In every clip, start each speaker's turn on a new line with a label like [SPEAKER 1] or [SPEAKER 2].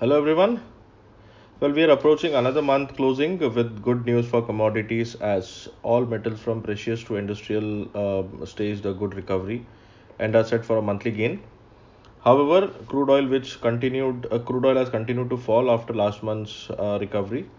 [SPEAKER 1] Hello everyone. Well, we are approaching another month closing with good news for commodities as all metals from precious to industrial uh, staged a good recovery and are set for a monthly gain. However, crude oil, which continued, uh, crude oil has continued to fall after last month's uh, recovery.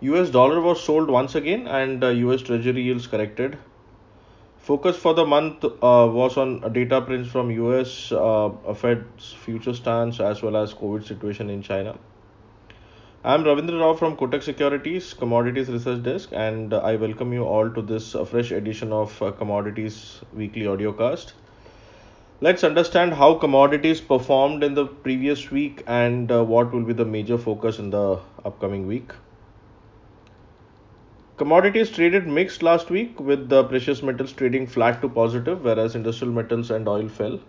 [SPEAKER 1] US dollar was sold once again and uh, US Treasury yields corrected. Focus for the month uh, was on data prints from US uh, Fed's future stance as well as COVID situation in China. I'm Ravindra Rao from Kotak Securities Commodities Research Desk, and I welcome you all to this uh, fresh edition of uh, Commodities Weekly Audiocast. Let's understand how commodities performed in the previous week and uh, what will be the major focus in the upcoming week. Commodities traded mixed last week with the precious metals trading flat to positive, whereas industrial metals and oil fell.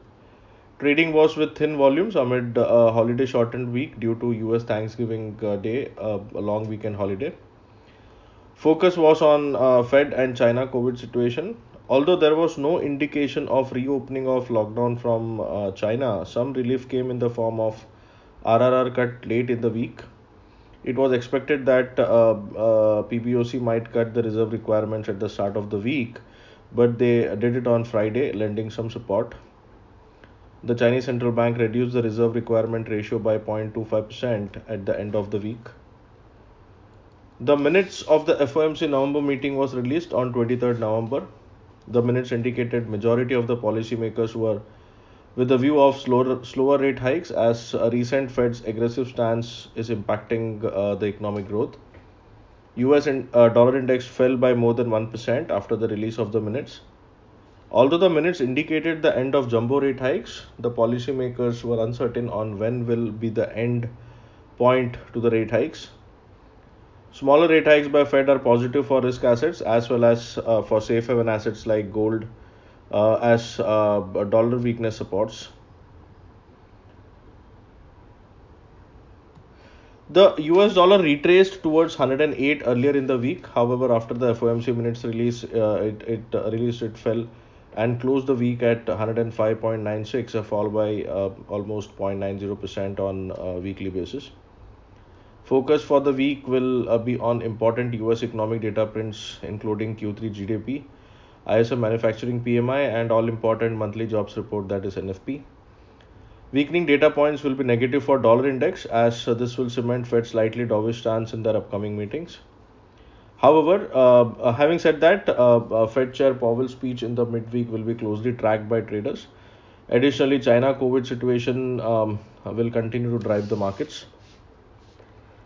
[SPEAKER 1] Trading was with thin volumes amid a holiday shortened week due to US Thanksgiving uh, Day, a long weekend holiday. Focus was on uh, Fed and China COVID situation. Although there was no indication of reopening of lockdown from uh, China, some relief came in the form of RRR cut late in the week. It was expected that uh, uh, PBOC might cut the reserve requirements at the start of the week, but they did it on Friday, lending some support. The Chinese central bank reduced the reserve requirement ratio by 0.25% at the end of the week. The minutes of the FOMC November meeting was released on 23rd November. The minutes indicated majority of the policymakers were with the view of slower, slower rate hikes as a recent Fed's aggressive stance is impacting uh, the economic growth. US uh, dollar index fell by more than 1% after the release of the minutes. Although the minutes indicated the end of jumbo rate hikes, the policymakers were uncertain on when will be the end point to the rate hikes. Smaller rate hikes by Fed are positive for risk assets as well as uh, for safe haven assets like gold uh, as uh, dollar weakness supports. The US dollar retraced towards 108 earlier in the week. However, after the FOMC minutes release, uh, it, it uh, released it fell and closed the week at 105.96, a fall by uh, almost 0.90% on a weekly basis. Focus for the week will uh, be on important US economic data prints, including Q3 GDP, ISM manufacturing PMI, and all important monthly jobs report, that is NFP. Weakening data points will be negative for dollar index as uh, this will cement Fed's slightly dovish stance in their upcoming meetings. However, uh, uh, having said that, uh, uh, Fed Chair Powell's speech in the midweek will be closely tracked by traders. Additionally, China COVID situation um, will continue to drive the markets.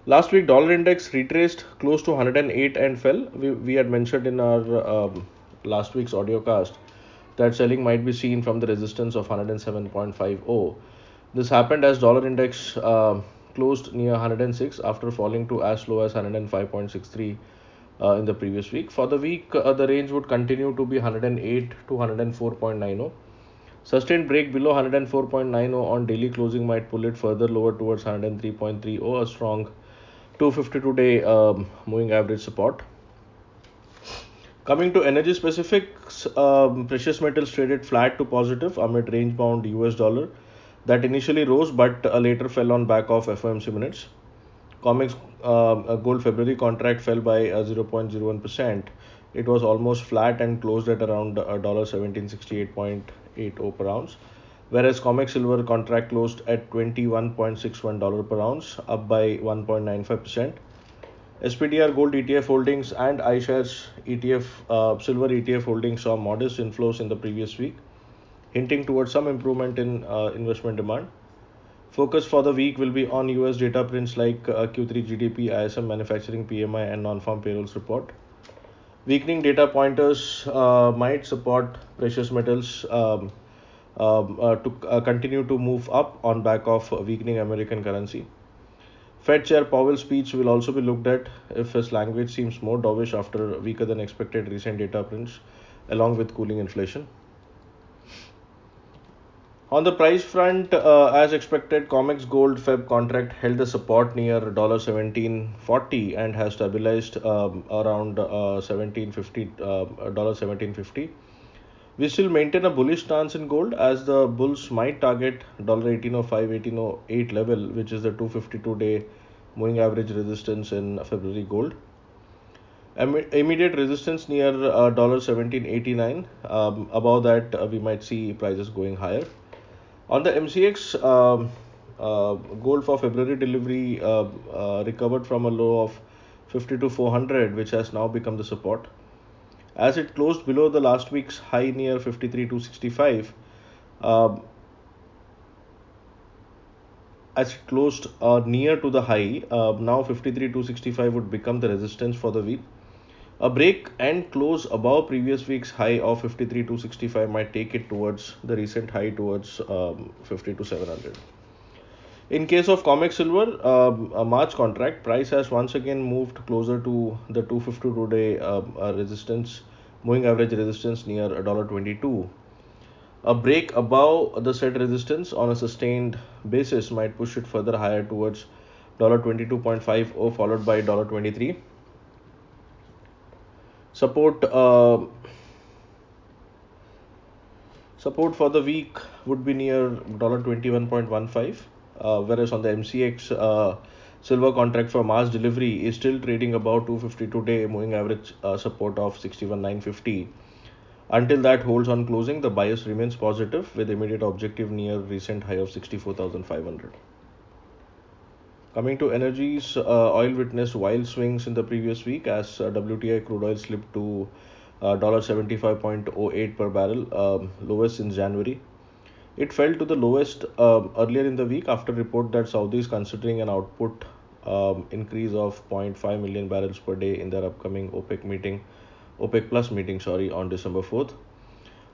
[SPEAKER 1] Last week, dollar index retraced close to 108 and fell. We, we had mentioned in our um, last week's audio cast that selling might be seen from the resistance of 107.50. This happened as dollar index uh, closed near 106 after falling to as low as 105.63 uh, in the previous week. For the week, uh, the range would continue to be 108 to 104.90. Sustained break below 104.90 on daily closing might pull it further lower towards 103.30, a strong 252 day um, moving average support. Coming to energy specifics, um, precious metals traded flat to positive amid range bound US dollar that initially rose but uh, later fell on back of FOMC minutes. COMEX uh, gold February contract fell by uh, 0.01%. It was almost flat and closed at around $1768.80 per ounce, whereas COMEX silver contract closed at $21.61 per ounce, up by 1.95%. SPDR Gold ETF holdings and iShares ETF uh, Silver ETF holdings saw modest inflows in the previous week, hinting towards some improvement in uh, investment demand. Focus for the week will be on US data prints like uh, Q3 GDP, ISM manufacturing PMI, and non farm payrolls report. Weakening data pointers uh, might support precious metals um, um, uh, to uh, continue to move up on back of weakening American currency. Fed Chair Powell's speech will also be looked at if his language seems more dovish after weaker than expected recent data prints, along with cooling inflation. On the price front, uh, as expected, COMEX Gold Feb contract held the support near $17.40 and has stabilized um, around uh, $17.50. Uh, $17.50. We still maintain a bullish stance in gold as the bulls might target $1805, 1808 level, which is the 252 day moving average resistance in February gold. Immediate resistance near uh, $1789. Um, above that, uh, we might see prices going higher. On the MCX, um, uh, gold for February delivery uh, uh, recovered from a low of 50 to 400, which has now become the support as it closed below the last week's high near 53 to 65 um, as it closed uh, near to the high uh, now 53 to 65 would become the resistance for the week. A break and close above previous week's high of 53 to 65 might take it towards the recent high towards um, 50 to 700 in case of COMEX silver, um, a March contract, price has once again moved closer to the 252 day uh, uh, resistance, moving average resistance near $1.22. A break above the set resistance on a sustained basis might push it further higher towards $22.50 followed by $23. Support uh, support for the week would be near $21.15 uh, whereas on the MCX uh, silver contract for March delivery is still trading about 252 day moving average uh, support of 61950 until that holds on closing the bias remains positive with immediate objective near recent high of 64500 coming to energies uh, oil witnessed wild swings in the previous week as uh, wti crude oil slipped to uh, $75.08 per barrel um, lowest since january it fell to the lowest uh, earlier in the week after report that Saudi is considering an output um, increase of 0.5 million barrels per day in their upcoming OPEC meeting, OPEC Plus meeting, sorry, on December 4th.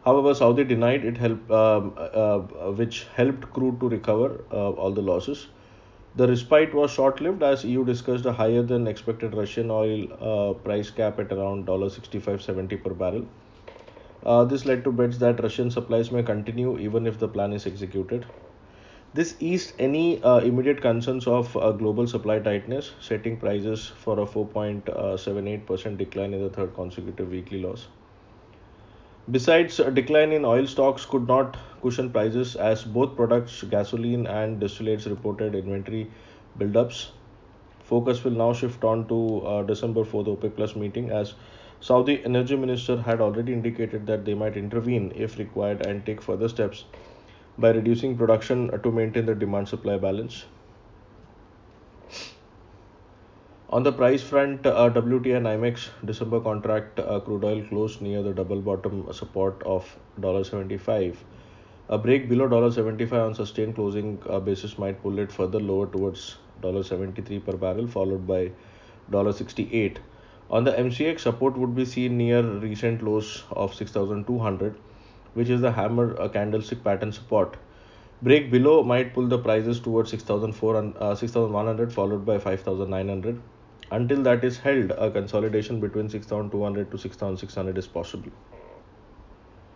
[SPEAKER 1] However, Saudi denied it helped, um, uh, which helped crude to recover uh, all the losses. The respite was short-lived as EU discussed a higher than expected Russian oil uh, price cap at around $65.70 per barrel. Uh, this led to bets that Russian supplies may continue even if the plan is executed. This eased any uh, immediate concerns of uh, global supply tightness, setting prices for a 4.78% decline in the third consecutive weekly loss. Besides, a decline in oil stocks could not cushion prices as both products, gasoline and distillates, reported inventory buildups. Focus will now shift on to uh, December 4th OPEC Plus meeting as Saudi energy minister had already indicated that they might intervene if required and take further steps by reducing production to maintain the demand supply balance. On the price front, uh, WTI NYMEX December contract uh, crude oil closed near the double bottom support of $75. A break below $75 on sustained closing uh, basis might pull it further lower towards $73 per barrel, followed by $68. On the MCX, support would be seen near recent lows of 6200, which is the hammer uh, candlestick pattern support. Break below might pull the prices towards 6400, uh, 6100 followed by 5900. Until that is held, a consolidation between 6200 to 6600 is possible.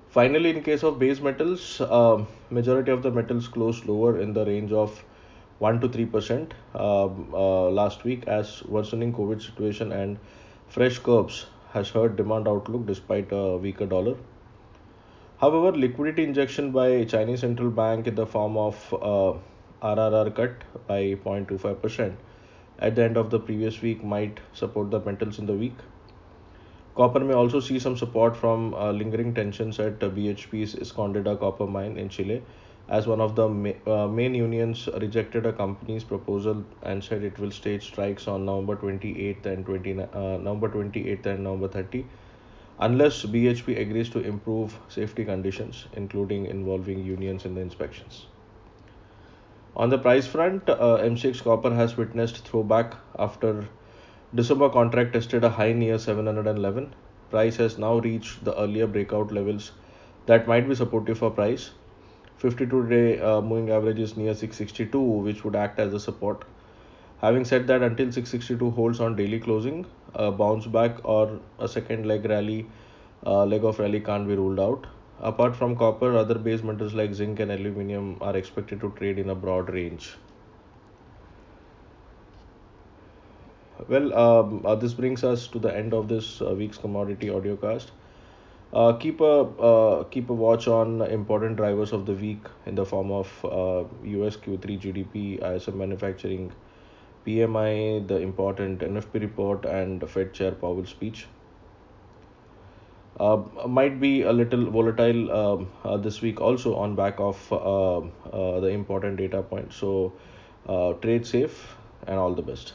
[SPEAKER 1] Finally, in case of base metals, uh, majority of the metals closed lower in the range of 1 to 3 percent um, uh, last week as worsening COVID situation and fresh curbs has hurt demand outlook despite a weaker dollar. However, liquidity injection by Chinese central bank in the form of uh, RRR cut by 0.25% at the end of the previous week might support the metals in the week. Copper may also see some support from uh, lingering tensions at uh, BHP's Escondida copper mine in Chile as one of the ma- uh, main unions rejected a company's proposal and said it will stage strikes on November 28th and 20, uh, November 28th and November 30 unless BHP agrees to improve safety conditions including involving unions in the inspections. On the price front, uh, MCX copper has witnessed throwback after December contract tested a high near 711. Price has now reached the earlier breakout levels that might be supportive for price 52 day uh, moving average is near 662 which would act as a support. Having said that until 662 holds on daily closing a bounce back or a second leg rally uh, leg of rally can't be ruled out. Apart from copper other base metals like zinc and aluminum are expected to trade in a broad range. Well um, uh, this brings us to the end of this uh, week's commodity audiocast Uh, keep a uh, keep a watch on important drivers of the week in the form of uh, US Q3 GDP, ISM manufacturing, PMI, the important NFP report, and Fed Chair Powell speech. Uh, might be a little volatile um, uh, this week also on back of uh, uh, the important data point. So uh, trade safe and all the best.